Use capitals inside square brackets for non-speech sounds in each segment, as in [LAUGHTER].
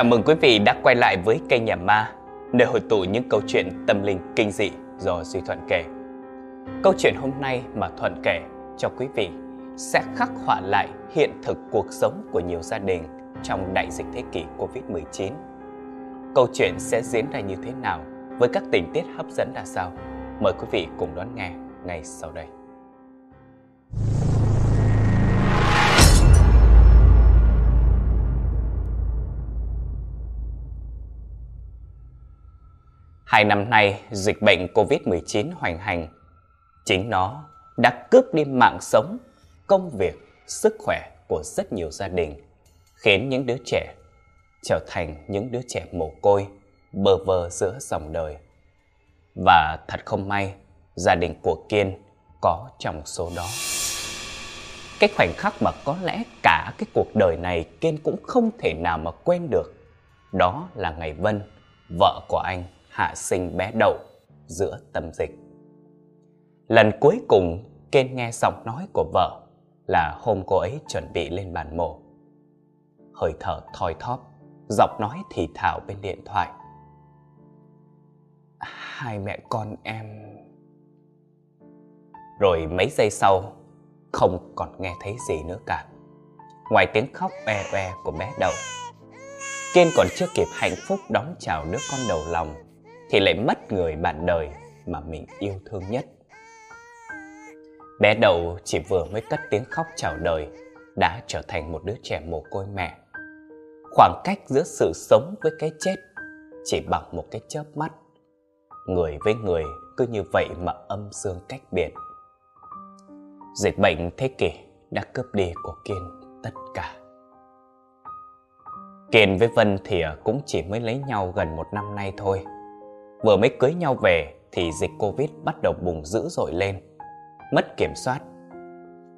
Chào mừng quý vị đã quay lại với kênh Nhà Ma, nơi hội tụ những câu chuyện tâm linh kinh dị do Duy Thuận kể. Câu chuyện hôm nay mà Thuận kể cho quý vị sẽ khắc họa lại hiện thực cuộc sống của nhiều gia đình trong đại dịch thế kỷ Covid-19. Câu chuyện sẽ diễn ra như thế nào với các tình tiết hấp dẫn ra sao? Mời quý vị cùng đón nghe ngay sau đây. Hai năm nay, dịch bệnh COVID-19 hoành hành. Chính nó đã cướp đi mạng sống, công việc, sức khỏe của rất nhiều gia đình, khiến những đứa trẻ trở thành những đứa trẻ mồ côi, bơ vơ giữa dòng đời. Và thật không may, gia đình của Kiên có trong số đó. Cái khoảnh khắc mà có lẽ cả cái cuộc đời này Kiên cũng không thể nào mà quên được. Đó là ngày Vân, vợ của anh hạ sinh bé đậu giữa tâm dịch. Lần cuối cùng Kiên nghe giọng nói của vợ là hôm cô ấy chuẩn bị lên bàn mổ. Hơi thở thoi thóp, giọng nói thì thào bên điện thoại. Hai mẹ con em... Rồi mấy giây sau, không còn nghe thấy gì nữa cả. Ngoài tiếng khóc e e của bé đậu. Kiên còn chưa kịp hạnh phúc đón chào đứa con đầu lòng thì lại mất người bạn đời mà mình yêu thương nhất. Bé đầu chỉ vừa mới cất tiếng khóc chào đời, đã trở thành một đứa trẻ mồ côi mẹ. Khoảng cách giữa sự sống với cái chết chỉ bằng một cái chớp mắt. Người với người cứ như vậy mà âm dương cách biệt. Dịch bệnh thế kỷ đã cướp đi của Kiên tất cả. Kiên với Vân thì cũng chỉ mới lấy nhau gần một năm nay thôi. Vừa mới cưới nhau về thì dịch Covid bắt đầu bùng dữ dội lên. Mất kiểm soát.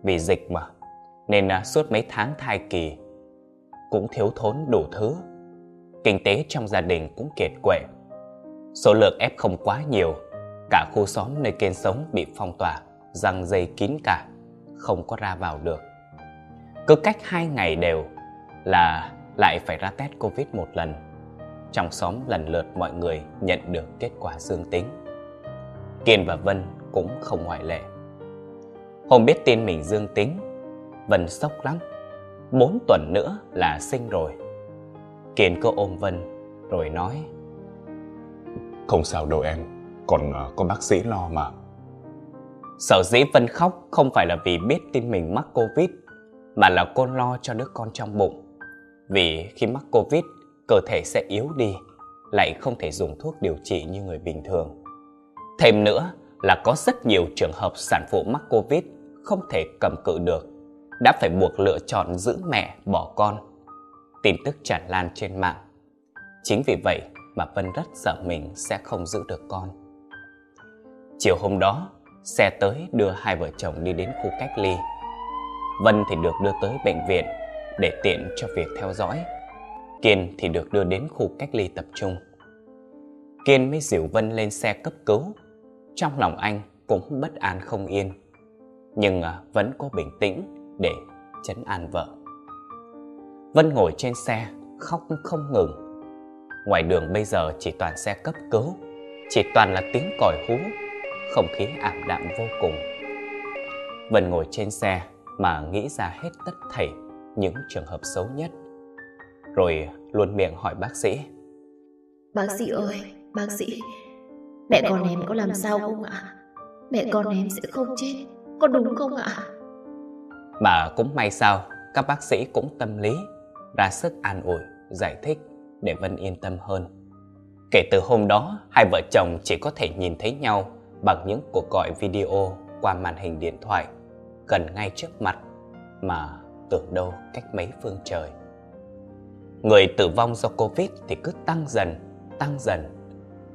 Vì dịch mà, nên à, suốt mấy tháng thai kỳ cũng thiếu thốn đủ thứ. Kinh tế trong gia đình cũng kiệt quệ. Số lượng ép không quá nhiều, cả khu xóm nơi kênh sống bị phong tỏa, răng dây kín cả, không có ra vào được. Cứ cách hai ngày đều là lại phải ra test Covid một lần trong xóm lần lượt mọi người nhận được kết quả dương tính. Kiên và Vân cũng không ngoại lệ. Hôm biết tin mình dương tính, Vân sốc lắm. Bốn tuần nữa là sinh rồi. Kiên cứ ôm Vân rồi nói Không sao đâu em, còn ờ, có bác sĩ lo mà. Sở dĩ Vân khóc không phải là vì biết tin mình mắc Covid, mà là cô lo cho đứa con trong bụng. Vì khi mắc Covid, cơ thể sẽ yếu đi, lại không thể dùng thuốc điều trị như người bình thường. Thêm nữa là có rất nhiều trường hợp sản phụ mắc Covid không thể cầm cự được, đã phải buộc lựa chọn giữ mẹ bỏ con. Tin tức tràn lan trên mạng. Chính vì vậy mà Vân rất sợ mình sẽ không giữ được con. Chiều hôm đó, xe tới đưa hai vợ chồng đi đến khu cách ly. Vân thì được đưa tới bệnh viện để tiện cho việc theo dõi Kiên thì được đưa đến khu cách ly tập trung. Kiên mới dìu Vân lên xe cấp cứu. Trong lòng anh cũng bất an không yên. Nhưng à, vẫn có bình tĩnh để chấn an vợ. Vân ngồi trên xe, khóc không ngừng. Ngoài đường bây giờ chỉ toàn xe cấp cứu, chỉ toàn là tiếng còi hú, không khí ảm đạm vô cùng. Vân ngồi trên xe mà nghĩ ra hết tất thảy những trường hợp xấu nhất rồi luôn miệng hỏi bác sĩ. Bác sĩ ơi, bác sĩ, mẹ con em có làm sao không ạ? Mẹ con em sẽ không chết, có đúng không ạ? Mà cũng may sao, các bác sĩ cũng tâm lý, ra sức an ủi, giải thích để Vân yên tâm hơn. Kể từ hôm đó, hai vợ chồng chỉ có thể nhìn thấy nhau bằng những cuộc gọi video qua màn hình điện thoại gần ngay trước mặt mà tưởng đâu cách mấy phương trời. Người tử vong do Covid thì cứ tăng dần, tăng dần.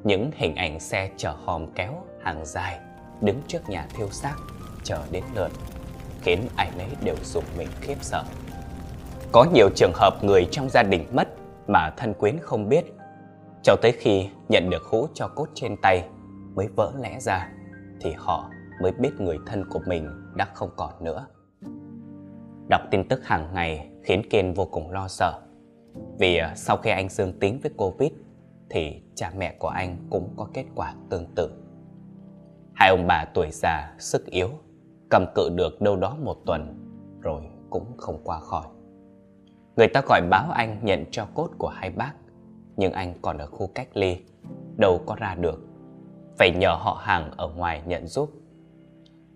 Những hình ảnh xe chở hòm kéo hàng dài đứng trước nhà thiêu xác chờ đến lượt khiến ai nấy đều dùng mình khiếp sợ. Có nhiều trường hợp người trong gia đình mất mà thân quyến không biết cho tới khi nhận được hũ cho cốt trên tay mới vỡ lẽ ra thì họ mới biết người thân của mình đã không còn nữa. Đọc tin tức hàng ngày khiến Kiên vô cùng lo sợ vì ờ, sau khi anh dương tính với Covid thì cha mẹ của anh cũng có kết quả tương tự. Hai ông bà tuổi già, sức yếu, cầm cự được đâu đó một tuần rồi cũng không qua khỏi. Người ta gọi báo anh nhận cho cốt của hai bác, nhưng anh còn ở khu cách ly, đâu có ra được. Phải nhờ họ hàng ở ngoài nhận giúp.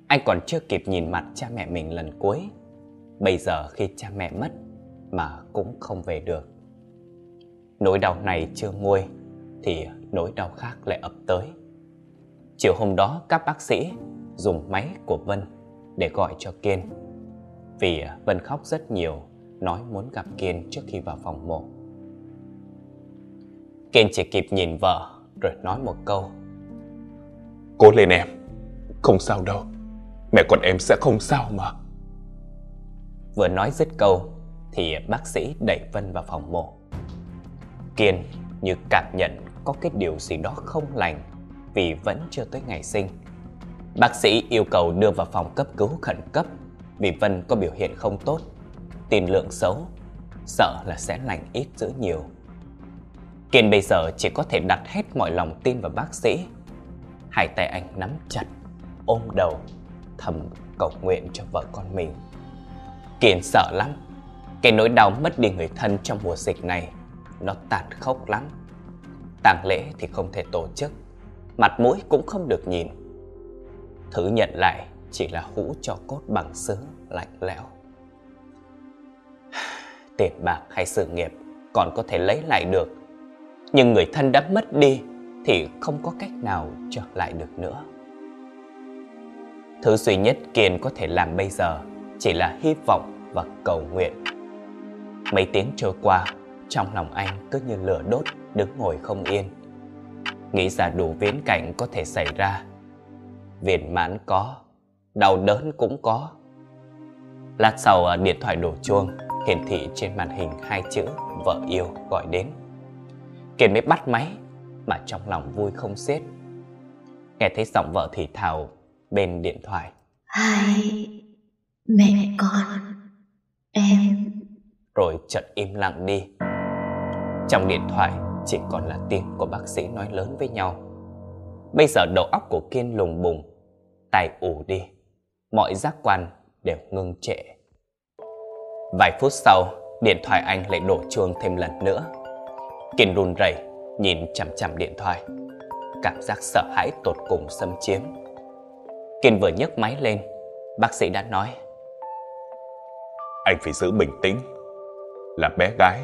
Anh còn chưa kịp nhìn mặt cha mẹ mình lần cuối. Bây giờ khi cha mẹ mất mà cũng không về được. Nỗi đau này chưa nguôi thì nỗi đau khác lại ập tới. Chiều hôm đó các bác sĩ dùng máy của Vân để gọi cho Kiên. Vì Vân khóc rất nhiều, nói muốn gặp Kiên trước khi vào phòng mổ. Kiên chỉ kịp nhìn vợ rồi nói một câu. Cố lên em, không sao đâu. Mẹ con em sẽ không sao mà. Vừa nói dứt câu thì bác sĩ đẩy Vân vào phòng mổ. Kiên như cảm nhận có cái điều gì đó không lành vì vẫn chưa tới ngày sinh. Bác sĩ yêu cầu đưa vào phòng cấp cứu khẩn cấp vì Vân có biểu hiện không tốt, tiền lượng xấu, sợ là sẽ lành ít giữ nhiều. Kiên bây giờ chỉ có thể đặt hết mọi lòng tin vào bác sĩ. Hai tay anh nắm chặt, ôm đầu, thầm cầu nguyện cho vợ con mình. Kiên sợ lắm, cái nỗi đau mất đi người thân trong mùa dịch này, nó tàn khốc lắm. tang lễ thì không thể tổ chức, mặt mũi cũng không được nhìn. Thứ nhận lại chỉ là hũ cho cốt bằng sứ lạnh lẽo. [SIGHS] Tiền bạc hay sự nghiệp còn có thể lấy lại được, nhưng người thân đã mất đi thì không có cách nào trở lại được nữa. Thứ duy nhất Kiên có thể làm bây giờ chỉ là hy vọng và cầu nguyện. Mấy tiếng trôi qua, trong lòng anh cứ như lửa đốt, đứng ngồi không yên. Nghĩ ra đủ viễn cảnh có thể xảy ra. Viên mãn có, đau đớn cũng có. Lát sau à, điện thoại đổ chuông, hiển thị trên màn hình hai chữ vợ yêu gọi đến. Kiệt mới bắt máy, mà trong lòng vui không xiết. Nghe thấy giọng vợ thì thào bên điện thoại. Hai, mẹ con, em. Rồi chợt im lặng đi. Trong điện thoại chỉ còn là tiếng của bác sĩ nói lớn với nhau. Bây giờ đầu óc của Kiên lùng bùng, tay ủ đi, mọi giác quan đều ngưng trệ. Vài phút sau, điện thoại anh lại đổ chuông thêm lần nữa. Kiên run rẩy nhìn chằm chằm điện thoại. Cảm giác sợ hãi tột cùng xâm chiếm. Kiên vừa nhấc máy lên, bác sĩ đã nói. Anh phải giữ bình tĩnh. Là bé gái,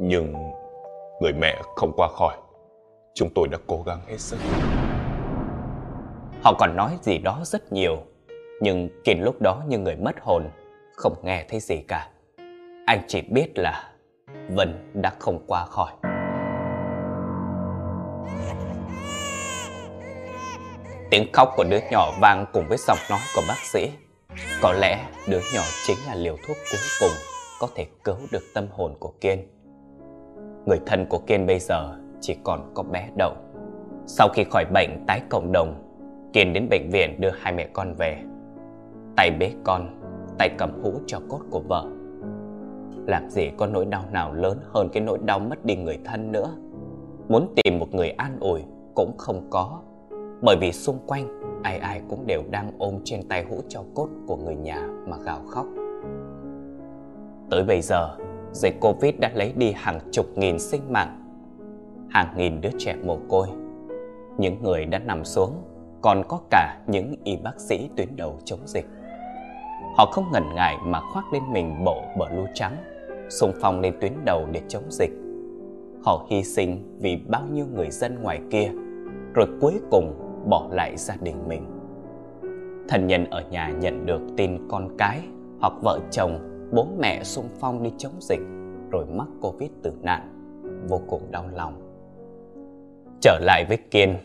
nhưng người mẹ không qua khỏi. Chúng tôi đã cố gắng hết sức. Họ còn nói gì đó rất nhiều, nhưng Kiên lúc đó như người mất hồn, không nghe thấy gì cả. Anh chỉ biết là Vân đã không qua khỏi. Tiếng khóc của đứa nhỏ vang cùng với giọng nói của bác sĩ. Có lẽ đứa nhỏ chính là liều thuốc cuối cùng có thể cứu được tâm hồn của Kiên. Người thân của Kiên bây giờ chỉ còn có bé Đậu. Sau khi khỏi bệnh tái cộng đồng, Kiên đến bệnh viện đưa hai mẹ con về. Tay bế con, tay cầm hũ cho cốt của vợ. Làm gì có nỗi đau nào lớn hơn cái nỗi đau mất đi người thân nữa. Muốn tìm một người an ủi cũng không có bởi vì xung quanh ai ai cũng đều đang ôm trên tay hũ cho cốt của người nhà mà gào khóc. Tới bây giờ, dịch Covid đã lấy đi hàng chục nghìn sinh mạng, hàng nghìn đứa trẻ mồ côi. Những người đã nằm xuống, còn có cả những y bác sĩ tuyến đầu chống dịch. Họ không ngần ngại mà khoác lên mình bộ bờ lu trắng, xung phong lên tuyến đầu để chống dịch. Họ hy sinh vì bao nhiêu người dân ngoài kia, rồi cuối cùng bỏ lại gia đình mình. Thân nhân ở nhà nhận được tin con cái hoặc vợ chồng, bố mẹ xung phong đi chống dịch rồi mắc Covid tử nạn, vô cùng đau lòng. Trở lại với Kiên,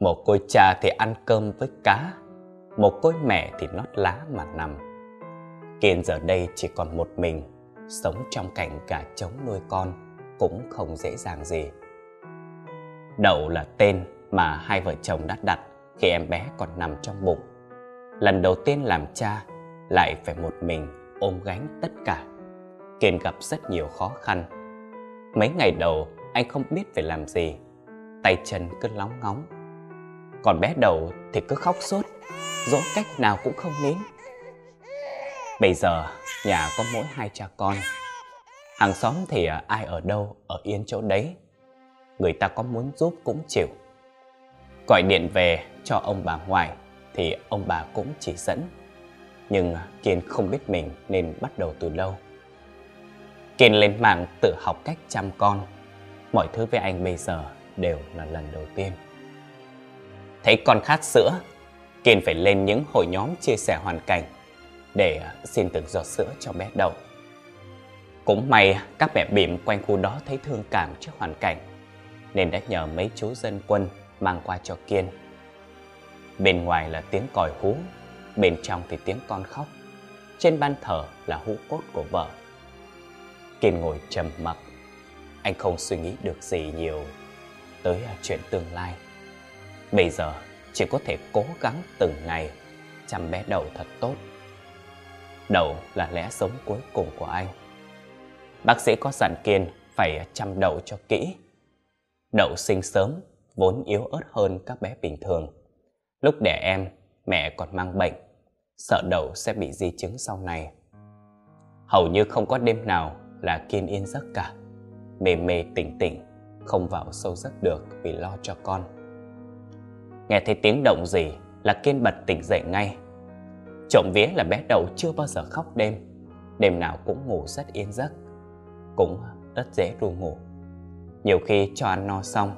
một cô cha thì ăn cơm với cá, một cô mẹ thì nót lá mà nằm. Kiên giờ đây chỉ còn một mình, sống trong cảnh cả chống nuôi con cũng không dễ dàng gì. Đậu là tên mà hai vợ chồng đã đặt khi em bé còn nằm trong bụng. Lần đầu tiên làm cha lại phải một mình ôm gánh tất cả. Kiên gặp rất nhiều khó khăn. Mấy ngày đầu anh không biết phải làm gì, tay chân cứ lóng ngóng. Còn bé đầu thì cứ khóc sốt, dỗ cách nào cũng không nín. Bây giờ nhà có mỗi hai cha con, hàng xóm thì à, ai ở đâu ở yên chỗ đấy. Người ta có muốn giúp cũng chịu. Gọi điện về cho ông bà ngoại thì ông bà cũng chỉ dẫn. Nhưng Kiên không biết mình nên bắt đầu từ đâu. Kiên lên mạng tự học cách chăm con. Mọi thứ với anh bây giờ đều là lần đầu tiên. Thấy con khát sữa, Kiên phải lên những hội nhóm chia sẻ hoàn cảnh để xin từng giọt sữa cho bé đậu. Cũng may các mẹ bỉm quanh khu đó thấy thương cảm trước hoàn cảnh nên đã nhờ mấy chú dân quân mang qua cho Kiên. Bên ngoài là tiếng còi hú, bên trong thì tiếng con khóc. Trên ban thờ là hũ cốt của vợ. Kiên ngồi trầm mặc. Anh không suy nghĩ được gì nhiều tới à, chuyện tương lai. Bây giờ chỉ có thể cố gắng từng ngày chăm bé đầu thật tốt. Đậu là lẽ sống cuối cùng của anh. Bác sĩ có dặn Kiên phải chăm đậu cho kỹ. Đậu sinh sớm, vốn yếu ớt hơn các bé bình thường. Lúc đẻ em, mẹ còn mang bệnh, sợ đầu sẽ bị di chứng sau này. Hầu như không có đêm nào là Kiên yên giấc cả. Mê mê tỉnh tỉnh, không vào sâu giấc được vì lo cho con. Nghe thấy tiếng động gì là Kiên bật tỉnh dậy ngay. Trộm vía là bé đậu chưa bao giờ khóc đêm, đêm nào cũng ngủ rất yên giấc, cũng rất dễ ru ngủ. Nhiều khi cho ăn no xong,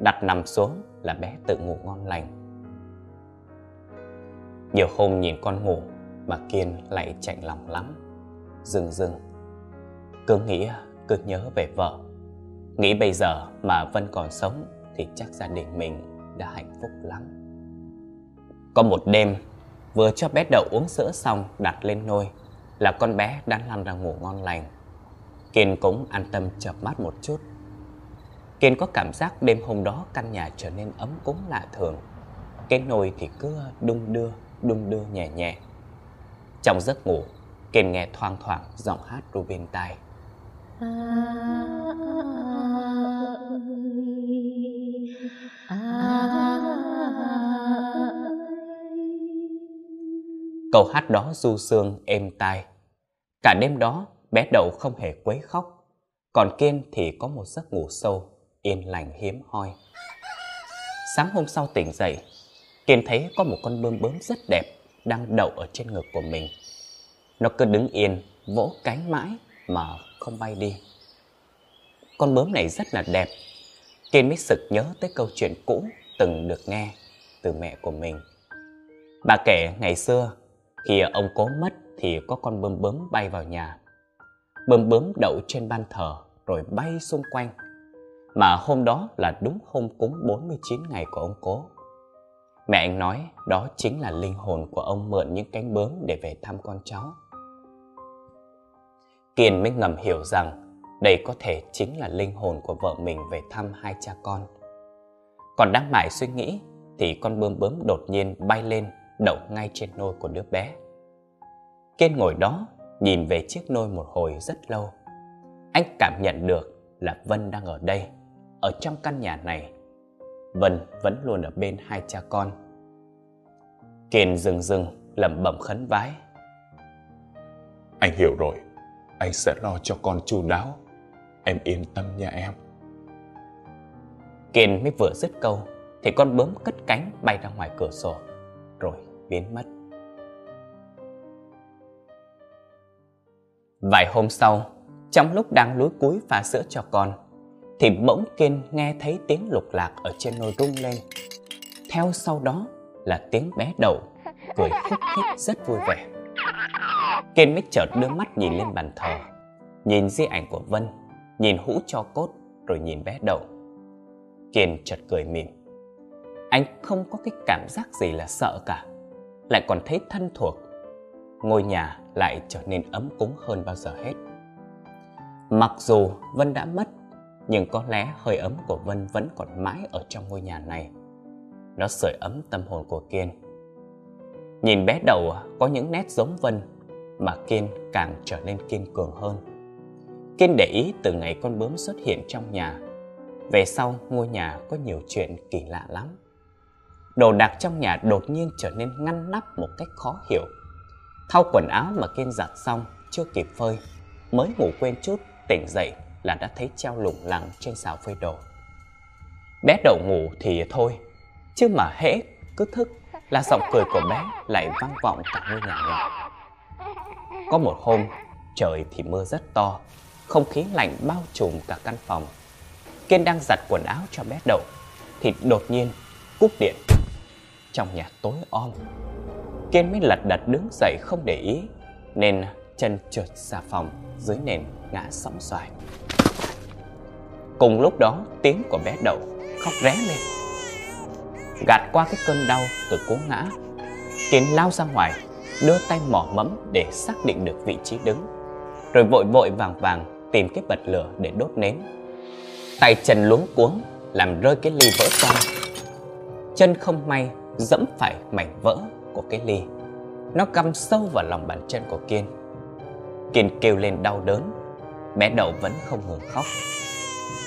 đặt nằm xuống là bé tự ngủ ngon lành. Nhiều hôm nhìn con ngủ mà Kiên lại chạnh lòng lắm. Dừng dừng, cứ nghĩ, cứ nhớ về vợ. Nghĩ bây giờ mà Vân còn sống thì chắc gia đình mình đã hạnh phúc lắm. Có một đêm, vừa cho bé đậu uống sữa xong đặt lên nôi là con bé đã lăn ra ngủ ngon lành. Kiên cũng an tâm chợp mắt một chút. Kiên có cảm giác đêm hôm đó căn nhà trở nên ấm cúng lạ thường. Cái nồi thì cứ đung đưa, đung đưa nhẹ nhẹ. Trong giấc ngủ, Kiên nghe thoang thoảng giọng hát ru bên tai. À, Câu hát đó du sương êm tai. Cả đêm đó, bé đậu không hề quấy khóc. Còn Kiên thì có một giấc ngủ sâu, yên lành hiếm hoi. Sáng hôm sau tỉnh dậy, Kiên thấy có một con bướm bướm rất đẹp đang đậu ở trên ngực của mình. Nó cứ đứng yên, vỗ cánh mãi mà không bay đi. Con bướm này rất là đẹp. Kiên mới sực nhớ tới câu chuyện cũ từng được nghe từ mẹ của mình. Bà kể ngày xưa, khi ông cố mất thì có con bướm bướm bay vào nhà. Bướm bướm đậu trên ban thờ rồi bay xung quanh. Mà hôm đó là đúng hôm cúng 49 ngày của ông cố. Mẹ anh nói đó chính là linh hồn của ông mượn những cánh bướm để về thăm con cháu. Kiên mới ngầm hiểu rằng đây có thể chính là linh hồn của vợ mình về thăm hai cha con. Còn đang mải suy nghĩ thì con bướm bướm đột nhiên bay lên đậu ngay trên nôi của đứa bé. Kiên ngồi đó nhìn về chiếc nôi một hồi rất lâu. Anh cảm nhận được là Vân đang ở đây, ở trong căn nhà này. Vân vẫn luôn ở bên hai cha con. Kiên dừng dừng lẩm bẩm khấn vái. Anh hiểu rồi, anh sẽ lo cho con chu đáo. Em yên tâm nha em. Kiên mới vừa dứt câu thì con bướm cất cánh bay ra ngoài cửa sổ rồi biến mất. Vài hôm sau, trong lúc đang lúi cúi pha sữa cho con, thì bỗng Kiên nghe thấy tiếng lục lạc ở trên nồi rung lên. Theo sau đó là tiếng bé đầu cười khúc khích rất vui vẻ. Kiên mới chợt đưa mắt nhìn lên bàn thờ, nhìn di ảnh của Vân, nhìn hũ cho cốt rồi nhìn bé đầu. Kiên chợt cười mỉm. Anh không có cái cảm giác gì là sợ cả, lại còn thấy thân thuộc. Ngôi nhà lại trở nên ấm cúng hơn bao giờ hết. Mặc dù Vân đã mất, nhưng có lẽ hơi ấm của Vân vẫn còn mãi ở trong ngôi nhà này. Nó sưởi ấm tâm hồn của Kiên. Nhìn bé đầu có những nét giống Vân mà Kiên càng trở nên kiên cường hơn. Kiên để ý từ ngày con bướm xuất hiện trong nhà. Về sau, ngôi nhà có nhiều chuyện kỳ lạ lắm. Đồ đạc trong nhà đột nhiên trở nên ngăn nắp một cách khó hiểu. Thau quần áo mà Kiên giặt xong, chưa kịp phơi. Mới ngủ quên chút, tỉnh dậy là đã thấy treo lủng lẳng trên xào phơi đồ. Bé đậu ngủ thì thôi, chứ mà hễ cứ thức là giọng cười của bé lại vang vọng cả ngôi nhà nhỏ. Có một hôm, trời thì mưa rất to, không khí lạnh bao trùm cả căn phòng. Kiên đang giặt quần áo cho bé đậu, thì đột nhiên cúp điện. Trong nhà tối om, Kiên mới lật đật đứng dậy không để ý, nên chân trượt ra phòng dưới nền ngã sóng xoài. Cùng lúc đó, tiếng của bé đậu khóc ré lên. Gạt qua cái cơn đau từ cú ngã, Kiên lao ra ngoài, đưa tay mỏ mẫm để xác định được vị trí đứng, rồi vội vội vàng vàng tìm cái bật lửa để đốt nến. Tay chân luống cuống, làm rơi cái ly vỡ toang. Chân không may dẫm phải mảnh vỡ của cái ly. Nó căm sâu vào lòng bàn chân của Kiên. Kiên kêu lên đau đớn, bé đậu vẫn không ngừng khóc.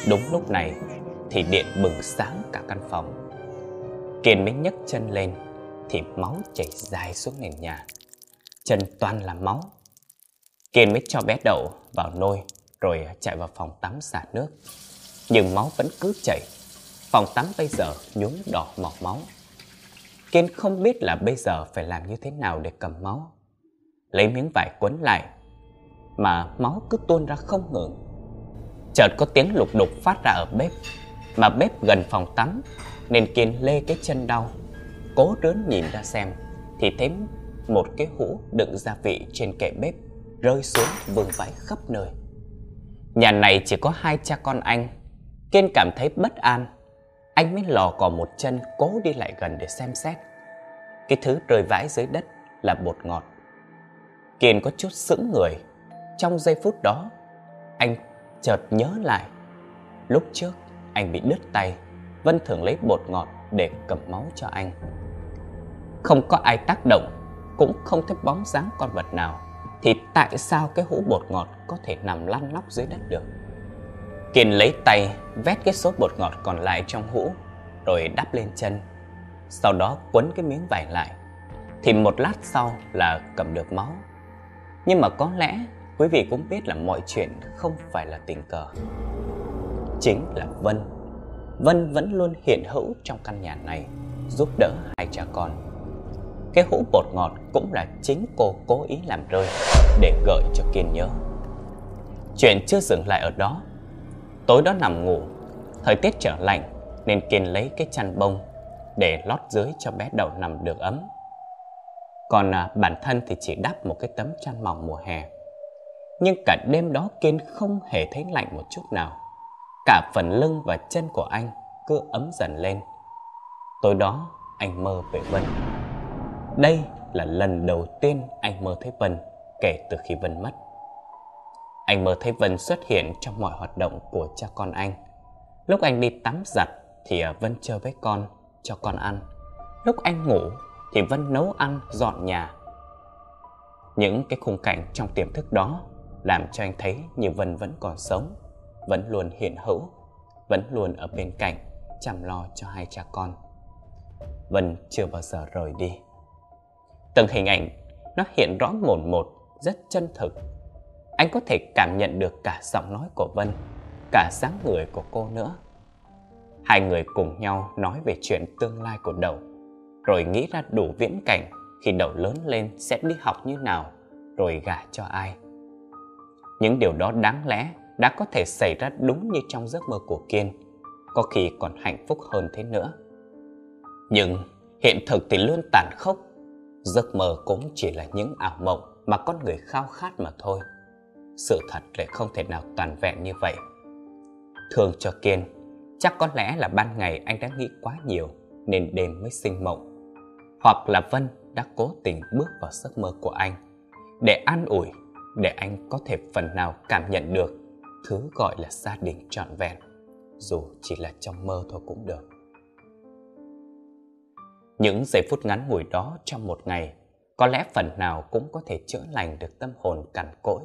Đúng lúc này thì điện bừng sáng cả căn phòng. Kiên mới nhấc chân lên thì máu chảy dài xuống nền nhà. Chân toàn là máu. Kiên mới cho bé đậu vào nôi rồi chạy vào phòng tắm xả nước. Nhưng máu vẫn cứ chảy. Phòng tắm bây giờ nhuốm đỏ màu máu. Kiên không biết là bây giờ phải làm như thế nào để cầm máu. Lấy miếng vải quấn lại, mà máu cứ tuôn ra không ngừng. Chợt có tiếng lục đục phát ra ở bếp, mà bếp gần phòng tắm, nên Kiên lê cái chân đau. Cố rớn nhìn ra xem, thì thấy một cái hũ đựng gia vị trên kệ bếp rơi xuống vương vãi khắp nơi. Nhà này chỉ có hai cha con anh. Kiên cảm thấy bất an anh mới lò cò một chân cố đi lại gần để xem xét. Cái thứ rơi vãi dưới đất là bột ngọt. Kiên có chút sững người. Trong giây phút đó, anh chợt nhớ lại. Lúc trước, anh bị đứt tay. Vân thường lấy bột ngọt để cầm máu cho anh. Không có ai tác động, cũng không thấy bóng dáng con vật nào. Thì tại sao cái hũ bột ngọt có thể nằm lăn lóc dưới đất được? Kiên lấy tay vét cái số bột ngọt còn lại trong hũ rồi đắp lên chân. Sau đó quấn cái miếng vải lại. Thì một lát sau là cầm được máu. Nhưng mà có lẽ quý vị cũng biết là mọi chuyện không phải là tình cờ. Chính là Vân. Vân vẫn luôn hiện hữu trong căn nhà này, giúp đỡ hai cha con. Cái hũ bột ngọt cũng là chính cô cố ý làm rơi để gợi cho Kiên nhớ. Chuyện chưa dừng lại ở đó Tối đó nằm ngủ, thời tiết trở lạnh nên Kiên lấy cái chăn bông để lót dưới cho bé đầu nằm được ấm. Còn à, bản thân thì chỉ đắp một cái tấm chăn mỏng mùa hè. Nhưng cả đêm đó Kiên không hề thấy lạnh một chút nào. Cả phần lưng và chân của anh cứ ấm dần lên. Tối đó anh mơ về Vân. Đây là lần đầu tiên anh mơ thấy Vân kể từ khi Vân mất. Anh mơ thấy Vân xuất hiện trong mọi hoạt động của cha con anh. Lúc anh đi tắm giặt thì à, Vân chơi với con, cho con ăn. Lúc anh ngủ thì Vân nấu ăn, dọn nhà. Những cái khung cảnh trong tiềm thức đó làm cho anh thấy như Vân vẫn còn sống, vẫn luôn hiện hữu, vẫn luôn ở bên cạnh, chăm lo cho hai cha con. Vân chưa bao giờ rời đi. Từng hình ảnh nó hiện rõ mồn một, rất chân thực anh có thể cảm nhận được cả giọng nói của Vân, cả dáng người của cô nữa. Hai người cùng nhau nói về chuyện tương lai của đầu, rồi nghĩ ra đủ viễn cảnh khi đầu lớn lên sẽ đi học như nào, rồi gả cho ai. Những điều đó đáng lẽ đã có thể xảy ra đúng như trong giấc mơ của Kiên, có khi còn hạnh phúc hơn thế nữa. Nhưng hiện thực thì luôn tàn khốc, giấc mơ cũng chỉ là những ảo mộng mà con người khao khát mà thôi sự thật lại không thể nào toàn vẹn như vậy. Thường cho Kiên, chắc có lẽ là ban ngày anh đã nghĩ quá nhiều nên đêm mới sinh mộng. Hoặc là Vân đã cố tình bước vào giấc mơ của anh để an ủi, để anh có thể phần nào cảm nhận được thứ gọi là gia đình trọn vẹn, dù chỉ là trong mơ thôi cũng được. Những giây phút ngắn ngủi đó trong một ngày có lẽ phần nào cũng có thể chữa lành được tâm hồn cằn cỗi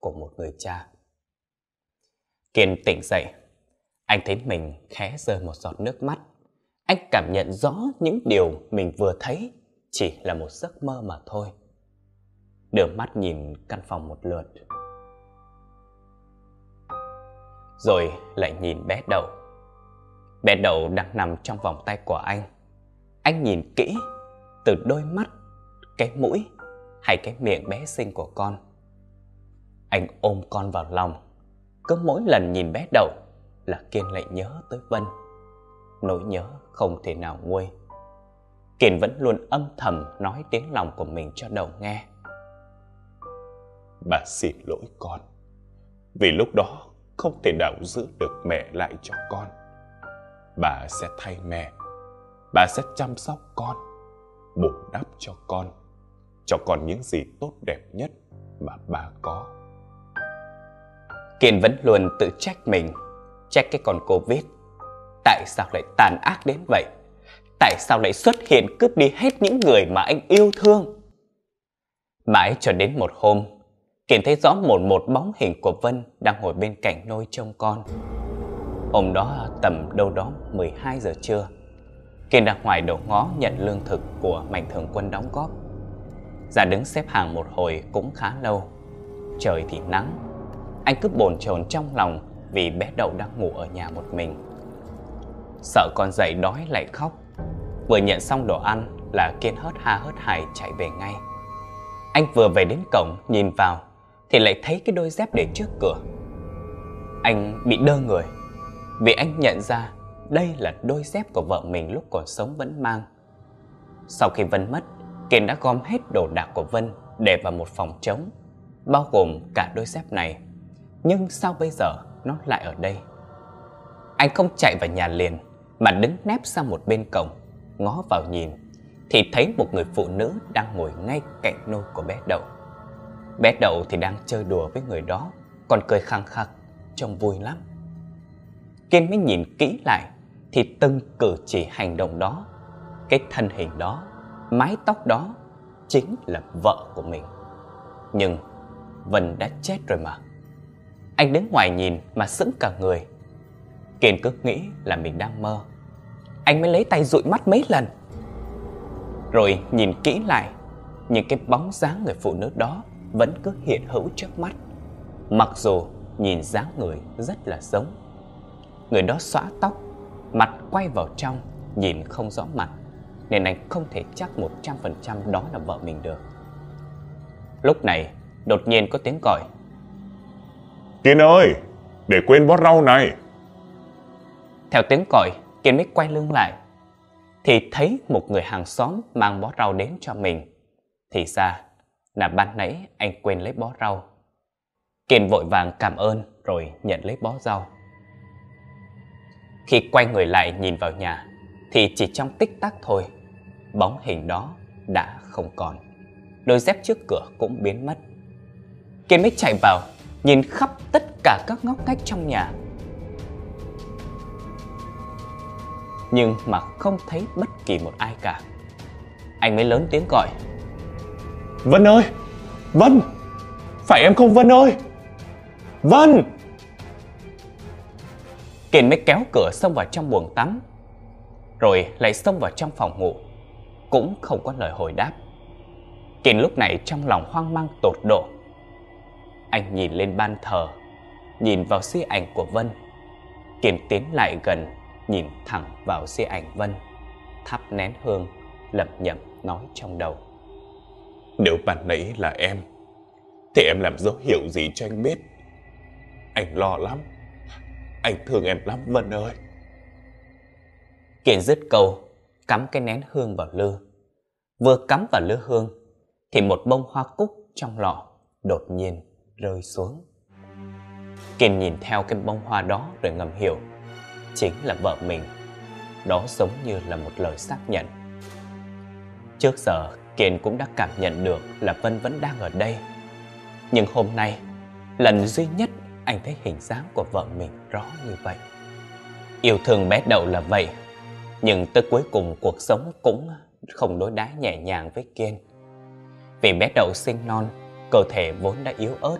của một người cha Kiên tỉnh dậy. Anh thấy mình khẽ rơi một giọt nước mắt. Anh cảm nhận rõ những điều mình vừa thấy chỉ là một giấc mơ mà thôi. Đưa mắt nhìn căn phòng một lượt. Rồi lại nhìn bé đầu. Bé đầu đang nằm trong vòng tay của anh. Anh nhìn kỹ từ đôi mắt, cái mũi hay cái miệng bé xinh của con. Anh ôm con vào lòng. Cứ mỗi lần nhìn bé đầu, là Kiên lại nhớ tới Vân. Nỗi nhớ không thể nào nguôi. Kiên vẫn luôn âm thầm nói tiếng lòng của mình cho đầu nghe. Bà xin lỗi con. Vì lúc đó không thể nào giữ được mẹ lại cho con. Bà sẽ thay mẹ. Bà sẽ chăm sóc con, bù đắp cho con, cho con những gì tốt đẹp nhất mà bà có. Kiên vẫn luôn tự trách mình, trách cái con Covid. Tại sao lại tàn ác đến vậy? Tại sao lại xuất hiện cướp đi hết những người mà anh yêu thương? Mãi cho đến một hôm, Kiên thấy rõ một một bóng hình của Vân đang ngồi bên cạnh nôi trông con. Hôm đó tầm đâu đó 12 giờ trưa, Kiên đang ngoài đầu ngó nhận lương thực của mạnh thường quân đóng góp. Ra đứng xếp hàng một hồi cũng khá lâu. Trời thì nắng, anh cứ bồn chồn trong lòng vì bé đậu đang ngủ ở nhà một mình. Sợ con dậy đói lại khóc. Vừa nhận xong đồ ăn là Kiên hớt ha hớt hải chạy về ngay. Anh vừa về đến cổng nhìn vào thì lại thấy cái đôi dép để trước cửa. Anh bị đơ người vì anh nhận ra đây là đôi dép của vợ mình lúc còn sống vẫn mang. Sau khi Vân mất, Kiên đã gom hết đồ đạc của Vân để vào một phòng trống, bao gồm cả đôi dép này. Nhưng sao bây giờ nó lại ở đây? Anh không chạy vào nhà liền, mà đứng nép sang một bên cổng, ngó vào nhìn, thì thấy một người phụ nữ đang ngồi ngay cạnh nôi của bé Đậu. Bé Đậu thì đang chơi đùa với người đó, còn cười khăng khắc, trông vui lắm. Kiên mới nhìn kỹ lại thì từng cử chỉ hành động đó, cái thân hình đó, mái tóc đó chính là vợ của mình. Nhưng Vân đã chết rồi mà. Anh đứng ngoài nhìn mà sững cả người. Kiên cứ nghĩ là mình đang mơ. Anh mới lấy tay dụi mắt mấy lần. Rồi nhìn kỹ lại, những cái bóng dáng người phụ nữ đó vẫn cứ hiện hữu trước mắt. Mặc dù nhìn dáng người rất là giống. Người đó xõa tóc, mặt quay vào trong, nhìn không rõ mặt, nên anh không thể chắc 100% đó là vợ mình được. Lúc này, đột nhiên có tiếng gọi. Kiên ơi, để quên bó rau này. Theo tiếng gọi, Kiên mới quay lưng lại. Thì thấy một người hàng xóm mang bó rau đến cho mình. Thì ra là ban nãy anh quên lấy bó rau. Kiên vội vàng cảm ơn rồi nhận lấy bó rau. Khi quay người lại nhìn vào nhà thì chỉ trong tích tắc thôi, bóng hình đó đã không còn. Đôi dép trước cửa cũng biến mất. Kiên mới chạy vào, nhìn khắp tất cả các ngóc ngách trong nhà. Nhưng mà không thấy bất kỳ một ai cả. Anh mới lớn tiếng gọi. Vân ơi! Vân! Phải em không, Vân ơi! Vân! Kiên mới kéo cửa xông vào trong buồng tắm, Rồi lại xông vào trong phòng ngủ, Cũng không có lời hồi đáp Kiên lúc này trong lòng hoang mang tột độ Anh nhìn lên ban thờ, Nhìn vào di ảnh của Vân Kiên tiến lại gần, Nhìn thẳng vào di ảnh Vân, Thắp nén hương, Lẩm nhẩm nói trong đầu nếu bạn nãy là em Thì em làm dấu hiệu gì cho anh biết Anh lo lắm anh thương em lắm Vân ơi. Kiên dứt câu, cắm cái nén hương vào lư. Vừa cắm vào lư hương, thì một bông hoa cúc trong lọ đột nhiên rơi xuống. Kiên nhìn theo cái bông hoa đó rồi ngầm hiểu, chính là vợ mình. Đó giống như là một lời xác nhận. Trước giờ, Kiên cũng đã cảm nhận được là Vân vẫn đang ở đây. Nhưng hôm nay, lần duy nhất anh thấy hình dáng của vợ mình rõ như vậy. Yêu thương bé Đậu là vậy, nhưng tới cuối cùng cuộc sống cũng không đối đãi nhẹ nhàng với Kiên. Vì bé Đậu sinh non, cơ thể vốn đã yếu ớt.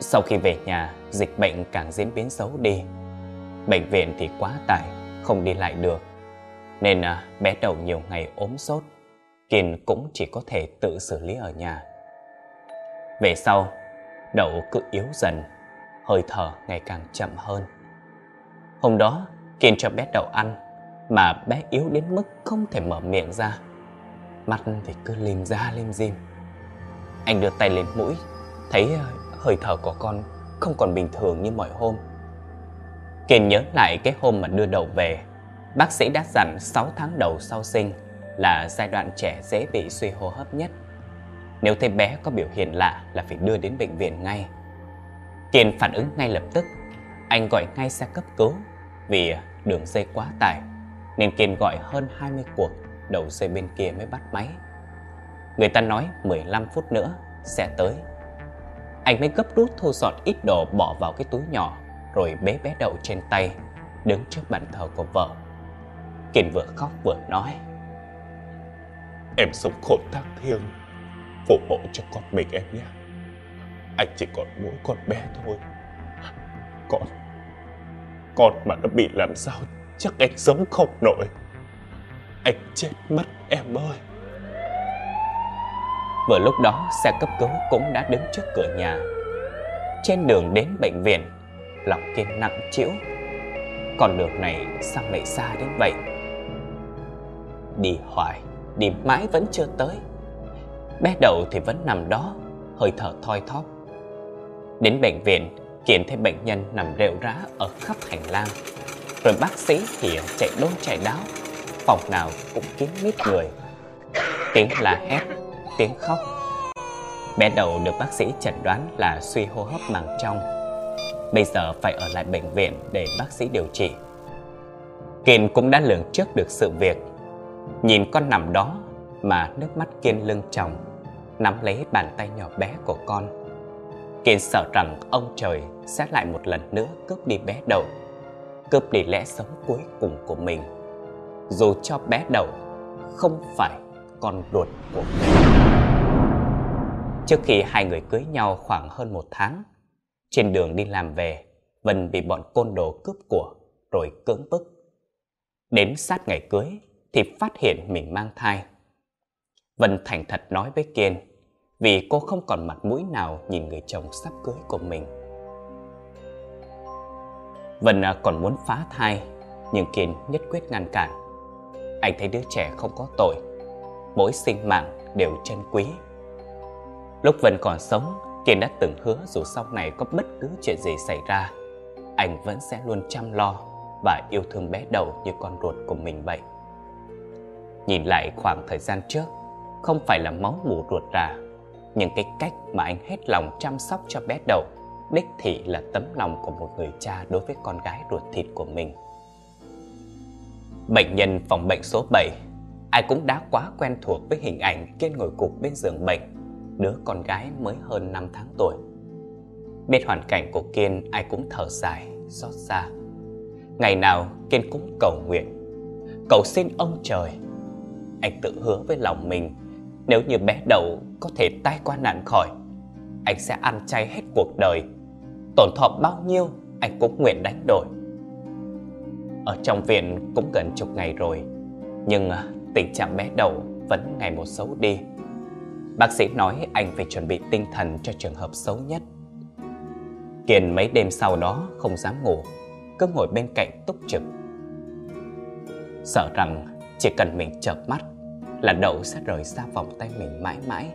Sau khi về nhà, dịch bệnh càng diễn biến xấu đi. Bệnh viện thì quá tải, không đi lại được. Nên à, bé đậu nhiều ngày ốm sốt, Kiên cũng chỉ có thể tự xử lý ở nhà. Về sau, đậu cứ yếu dần, hơi thở ngày càng chậm hơn. Hôm đó, Kiên cho bé đậu ăn, mà bé yếu đến mức không thể mở miệng ra. Mắt thì cứ lim ra lim dim. Anh đưa tay lên mũi, thấy ờ, hơi thở của con không còn bình thường như mọi hôm. Kiên nhớ lại cái hôm mà đưa đậu về, bác sĩ đã dặn 6 tháng đầu sau sinh là giai đoạn trẻ dễ bị suy hô hấp nhất. Nếu thấy bé có biểu hiện lạ là phải đưa đến bệnh viện ngay. Kiên phản ứng ngay lập tức, anh gọi ngay xe cấp cứu vì à, đường dây quá tải nên Kiên gọi hơn 20 cuộc, đầu dây bên kia mới bắt máy. Người ta nói 15 phút nữa sẽ tới. Anh mới gấp rút thu dọn ít đồ bỏ vào cái túi nhỏ rồi bế bé đậu trên tay, đứng trước bàn thờ của vợ. Kiên vừa khóc vừa nói. Em sống khổ thác thiêng, phù hộ cho con mình em nhé. Anh chỉ còn mỗi con bé thôi. Con, con mà nó bị làm sao chắc anh sống không nổi. Anh chết mất em ơi. Vừa lúc đó xe cấp cứu cũng đã đứng trước cửa nhà Trên đường đến bệnh viện Lòng kiên nặng chịu Con đường này sao lại xa đến vậy Đi hoài Đi mãi vẫn chưa tới Bé đầu thì vẫn nằm đó, Hơi thở thoi thóp Đến bệnh viện Kiên thấy bệnh nhân nằm rệu rã ở khắp hành lang Rồi bác sĩ thì chạy đôn chạy đáo, Phòng nào cũng kín mít người Tiếng la hét, tiếng khóc. Bé đầu được bác sĩ chẩn đoán là suy hô hấp màng trong. Bây giờ phải ở lại bệnh viện để bác sĩ điều trị. Kiên cũng đã lường trước được sự việc. Nhìn con nằm đó mà nước mắt Kiên lưng chồng nắm lấy bàn tay nhỏ bé của con. Kiên sợ rằng ông trời sẽ lại một lần nữa cướp đi bé đầu, cướp đi lẽ sống cuối cùng của mình. Dù cho bé đầu không phải con ruột của mình. Trước khi hai người cưới nhau khoảng hơn một tháng, trên đường đi làm về, Vân bị bọn côn đồ cướp của rồi cưỡng bức. Đến sát ngày cưới thì phát hiện mình mang thai. Vân thành thật nói với Kiên vì cô không còn mặt mũi nào nhìn người chồng sắp cưới của mình. Vân à, còn muốn phá thai nhưng Kiên nhất quyết ngăn cản. Anh thấy đứa trẻ không có tội, mỗi sinh mạng đều chân quý Lúc Vân còn sống, Kiên đã từng hứa dù sau này có bất cứ chuyện gì xảy ra, anh vẫn sẽ luôn chăm lo và yêu thương bé đầu như con ruột của mình vậy. Nhìn lại khoảng thời gian trước, không phải là máu mù ruột rà, nhưng cái cách mà anh hết lòng chăm sóc cho bé đầu đích thị là tấm lòng của một người cha đối với con gái ruột thịt của mình. Bệnh nhân phòng bệnh số 7 Ai cũng đã quá quen thuộc với hình ảnh Kiên ngồi cục bên giường bệnh đứa con gái mới hơn 5 tháng tuổi. Biết hoàn cảnh của Kiên ai cũng thở dài, xót xa. Ngày nào Kiên cũng cầu nguyện, cầu xin ông trời. Anh tự hứa với lòng mình, nếu như bé đầu có thể tai qua nạn khỏi, anh sẽ ăn chay hết cuộc đời. Tổn thọ bao nhiêu anh cũng nguyện đánh đổi. Ở trong viện cũng gần chục ngày rồi, nhưng à, tình trạng bé đầu vẫn ngày một xấu đi. Bác sĩ nói anh phải chuẩn bị tinh thần cho trường hợp xấu nhất. Kiên mấy đêm sau đó không dám ngủ, cứ ngồi bên cạnh túc trực. Sợ rằng chỉ cần mình chợp mắt là đậu sẽ rời xa vòng tay mình mãi mãi.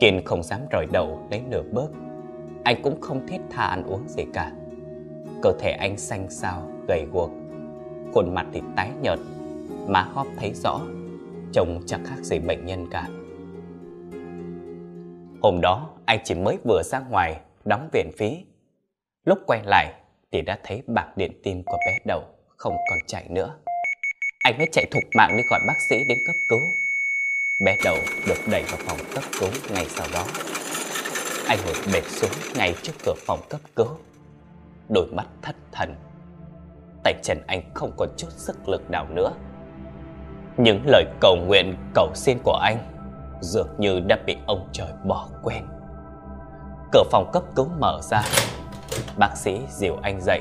Kiên không dám rời đậu lấy nửa bước. Anh cũng không thiết tha ăn uống gì cả. Cơ thể anh xanh xao, gầy guộc. Khuôn mặt thì tái nhợt, má hóp thấy rõ, trông chẳng khác gì bệnh nhân cả. Hôm đó anh chỉ mới vừa ra ngoài đóng viện phí. Lúc quay lại thì đã thấy bảng điện tim của bé đầu không còn chạy nữa. Anh mới chạy thục mạng đi gọi bác sĩ đến cấp cứu. Bé đầu được đẩy vào phòng cấp cứu ngay sau đó. Anh ngồi bệt xuống ngay trước cửa phòng cấp cứu. Đôi mắt thất thần. Tay chân anh không còn chút sức lực nào nữa. Những lời cầu nguyện, cầu xin của anh dường như đã bị ông trời bỏ quên. Cửa phòng cấp cứu mở ra, Bác sĩ dìu anh dậy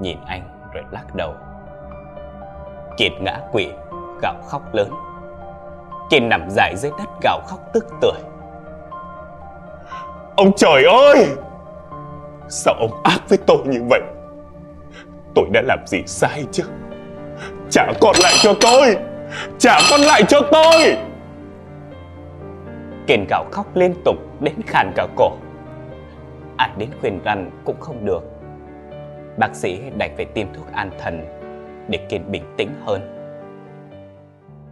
Nhìn anh rồi lắc đầu Kiệt ngã quỵ, Gào khóc lớn. Kiên nằm dài dưới đất, gào khóc tức tưởi. Ông trời ơi! Sao ông ác với tôi như vậy? Tôi đã làm gì sai chứ? Trả con lại cho tôi! Trả con lại cho tôi! Kiền gào khóc liên tục đến khàn cả cổ. Ai đến khuyên răn cũng không được. Bác sĩ đành phải tiêm thuốc an thần. Để Kiên bình tĩnh hơn.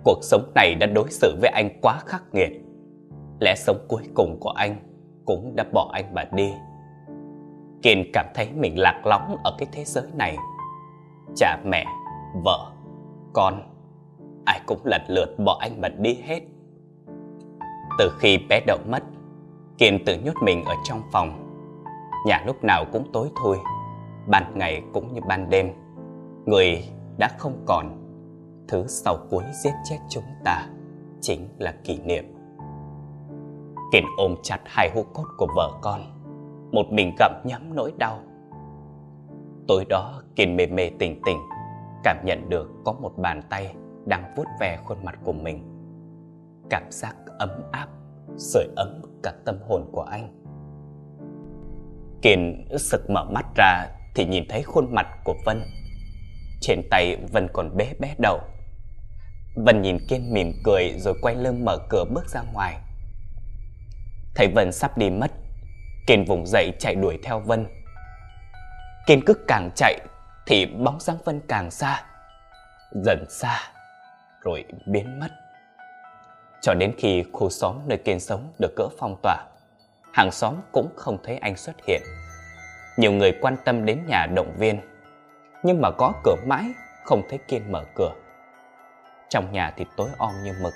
Cuộc sống này đã đối xử với anh quá khắc nghiệt. Lẽ sống cuối cùng của anh Cũng đã bỏ anh mà đi. Kiên cảm thấy mình lạc lõng ở cái thế giới này. Cha mẹ, vợ, con Ai cũng lần lượt bỏ anh mà đi hết. Từ khi bé đậu mất Kiên tự nhốt mình ở trong phòng. Nhà lúc nào cũng tối thui Ban ngày cũng như ban đêm. Người đã không còn. Thứ sau cuối giết chết chúng ta Chính là kỷ niệm. Kiên ôm chặt hai hũ cốt của vợ con, Một mình gặm nhắm nỗi đau. Tối đó Kiên mê mê tỉnh tỉnh, Cảm nhận được có một bàn tay Đang vuốt ve khuôn mặt của mình. Cảm giác ấm áp, Sưởi ấm cả tâm hồn của anh. Kiên sực mở mắt ra Thì nhìn thấy khuôn mặt của Vân trên tay Vân còn bé bé đầu. Vân nhìn Kiên mỉm cười Rồi quay lưng mở cửa bước ra ngoài. Thấy Vân sắp đi mất Kiên vùng dậy chạy đuổi theo Vân. Kiên cứ càng chạy Thì bóng dáng Vân càng xa Dần xa Rồi biến mất. Cho đến khi khu xóm nơi Kiên sống được cỡ phong tỏa hàng xóm cũng không thấy anh xuất hiện. Nhiều người quan tâm đến nhà động viên, nhưng mà có cửa mãi không thấy Kiên mở cửa. Trong nhà thì tối om như mực.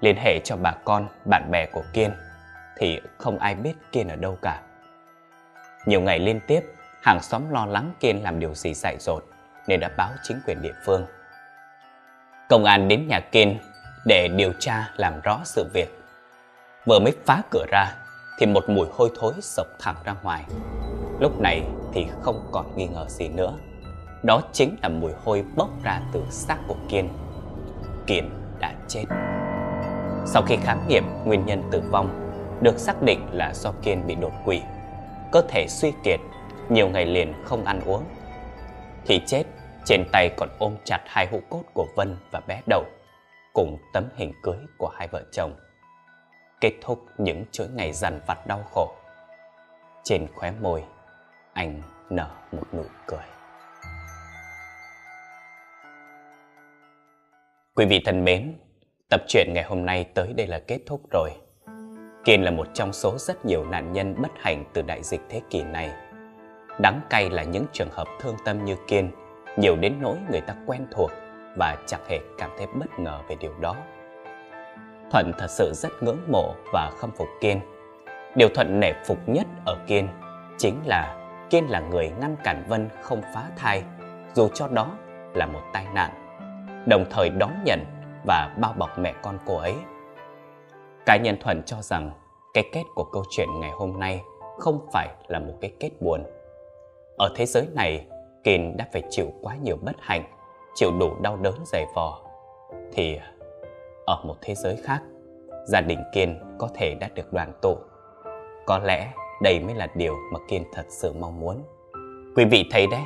Liên hệ cho bà con, bạn bè của Kiên thì không ai biết Kiên ở đâu cả. Nhiều ngày liên tiếp, hàng xóm lo lắng Kiên làm điều gì dại dột nên đã báo chính quyền địa phương. Công an đến nhà Kiên để điều tra làm rõ sự việc. Vừa mới phá cửa ra Thì một mùi hôi thối sộc thẳng ra ngoài Lúc này thì không còn nghi ngờ gì nữa. Đó chính là mùi hôi bốc ra từ xác của Kiên. Kiên đã chết. Sau khi khám nghiệm nguyên nhân tử vong Được xác định là do Kiên bị đột quỵ. Cơ thể suy kiệt Nhiều ngày liền không ăn uống. Khi chết trên tay còn ôm chặt hai hũ cốt của Vân và bé Đầu Cùng tấm hình cưới của hai vợ chồng. Kết thúc những chuỗi ngày dằn vặt đau khổ. Trên khóe môi, anh nở một nụ cười. Quý vị thân mến, tập truyện ngày hôm nay tới đây là kết thúc rồi. Kiên là một trong số rất nhiều nạn nhân bất hạnh từ đại dịch thế kỷ này. Đắng cay là những trường hợp thương tâm như Kiên, nhiều đến nỗi người ta quen thuộc và chẳng hề cảm thấy bất ngờ về điều đó. Thuận thật sự rất ngưỡng mộ và khâm phục Kiên. Điều Thuận nể phục nhất ở Kiên chính là Kiên là người ngăn cản Vân không phá thai, dù cho đó là một tai nạn, đồng thời đón nhận và bao bọc mẹ con cô ấy. Cá nhân Thuận cho rằng cái kết của câu chuyện ngày hôm nay không phải là một cái kết buồn. Ở thế giới này, Kiên đã phải chịu quá nhiều bất hạnh, chịu đủ đau đớn dày vò, thì ở một thế giới khác, gia đình Kiên có thể đã được đoàn tụ. Có lẽ đây mới là điều mà Kiên thật sự mong muốn. Quý vị thấy đấy,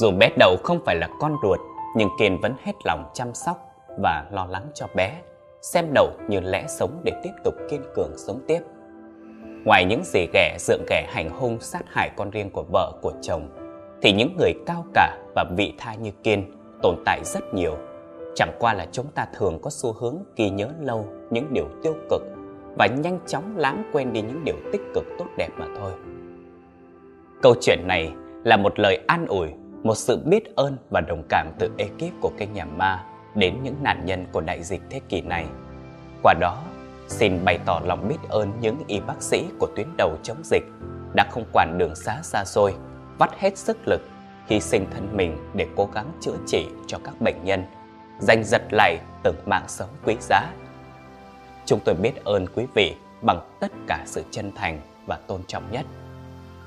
dù bé đầu không phải là con ruột, nhưng Kiên vẫn hết lòng chăm sóc và lo lắng cho bé, xem đầu như lẽ sống để tiếp tục kiên cường sống tiếp. Ngoài những gì ghẻ dượng ghẻ hành hung sát hại con riêng của vợ của chồng, thì những người cao cả và vị tha như Kiên tồn tại rất nhiều Chẳng qua là chúng ta thường có xu hướng ghi nhớ lâu những điều tiêu cực và nhanh chóng lãng quên đi những điều tích cực tốt đẹp mà thôi. Câu chuyện này là một lời an ủi, một sự biết ơn và đồng cảm từ ekip của kênh nhà ma đến những nạn nhân của đại dịch thế kỷ này. Qua đó, xin bày tỏ lòng biết ơn những y bác sĩ của tuyến đầu chống dịch đã không quản đường xá xa xôi, vắt hết sức lực, hy sinh thân mình để cố gắng chữa trị cho các bệnh nhân giành giật lại từng mạng sống quý giá. Chúng tôi biết ơn quý vị bằng tất cả sự chân thành và tôn trọng nhất.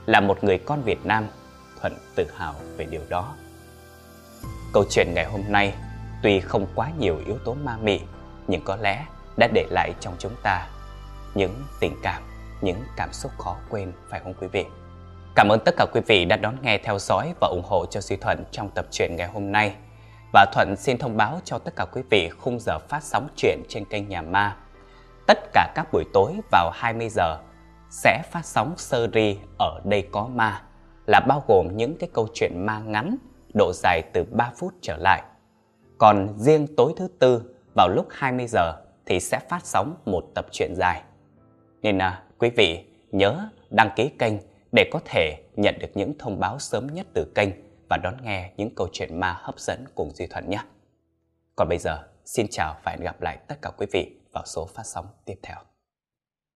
là một người con Việt Nam, Thuận tự hào về điều đó. Câu chuyện ngày hôm nay tuy không quá nhiều yếu tố ma mị, nhưng có lẽ đã để lại trong chúng ta những tình cảm, những cảm xúc khó quên phải không quý vị? Cảm ơn tất cả quý vị đã đón nghe, theo dõi và ủng hộ cho Duy Thuận trong tập truyện ngày hôm nay. Và Thuận xin thông báo cho tất cả quý vị khung giờ phát sóng truyện trên kênh Nhà Ma. Tất cả các buổi tối vào 20 giờ sẽ phát sóng series Ở đây có ma là bao gồm những cái câu chuyện ma ngắn độ dài từ 3 phút trở lại. Còn riêng tối thứ tư vào lúc 20 giờ thì sẽ phát sóng một tập truyện dài. Nên à, quý vị nhớ đăng ký kênh để có thể nhận được những thông báo sớm nhất từ kênh và đón nghe những câu chuyện ma hấp dẫn cùng Duy Thuận nhé. Còn bây giờ, xin chào và hẹn gặp lại tất cả quý vị vào số phát sóng tiếp theo.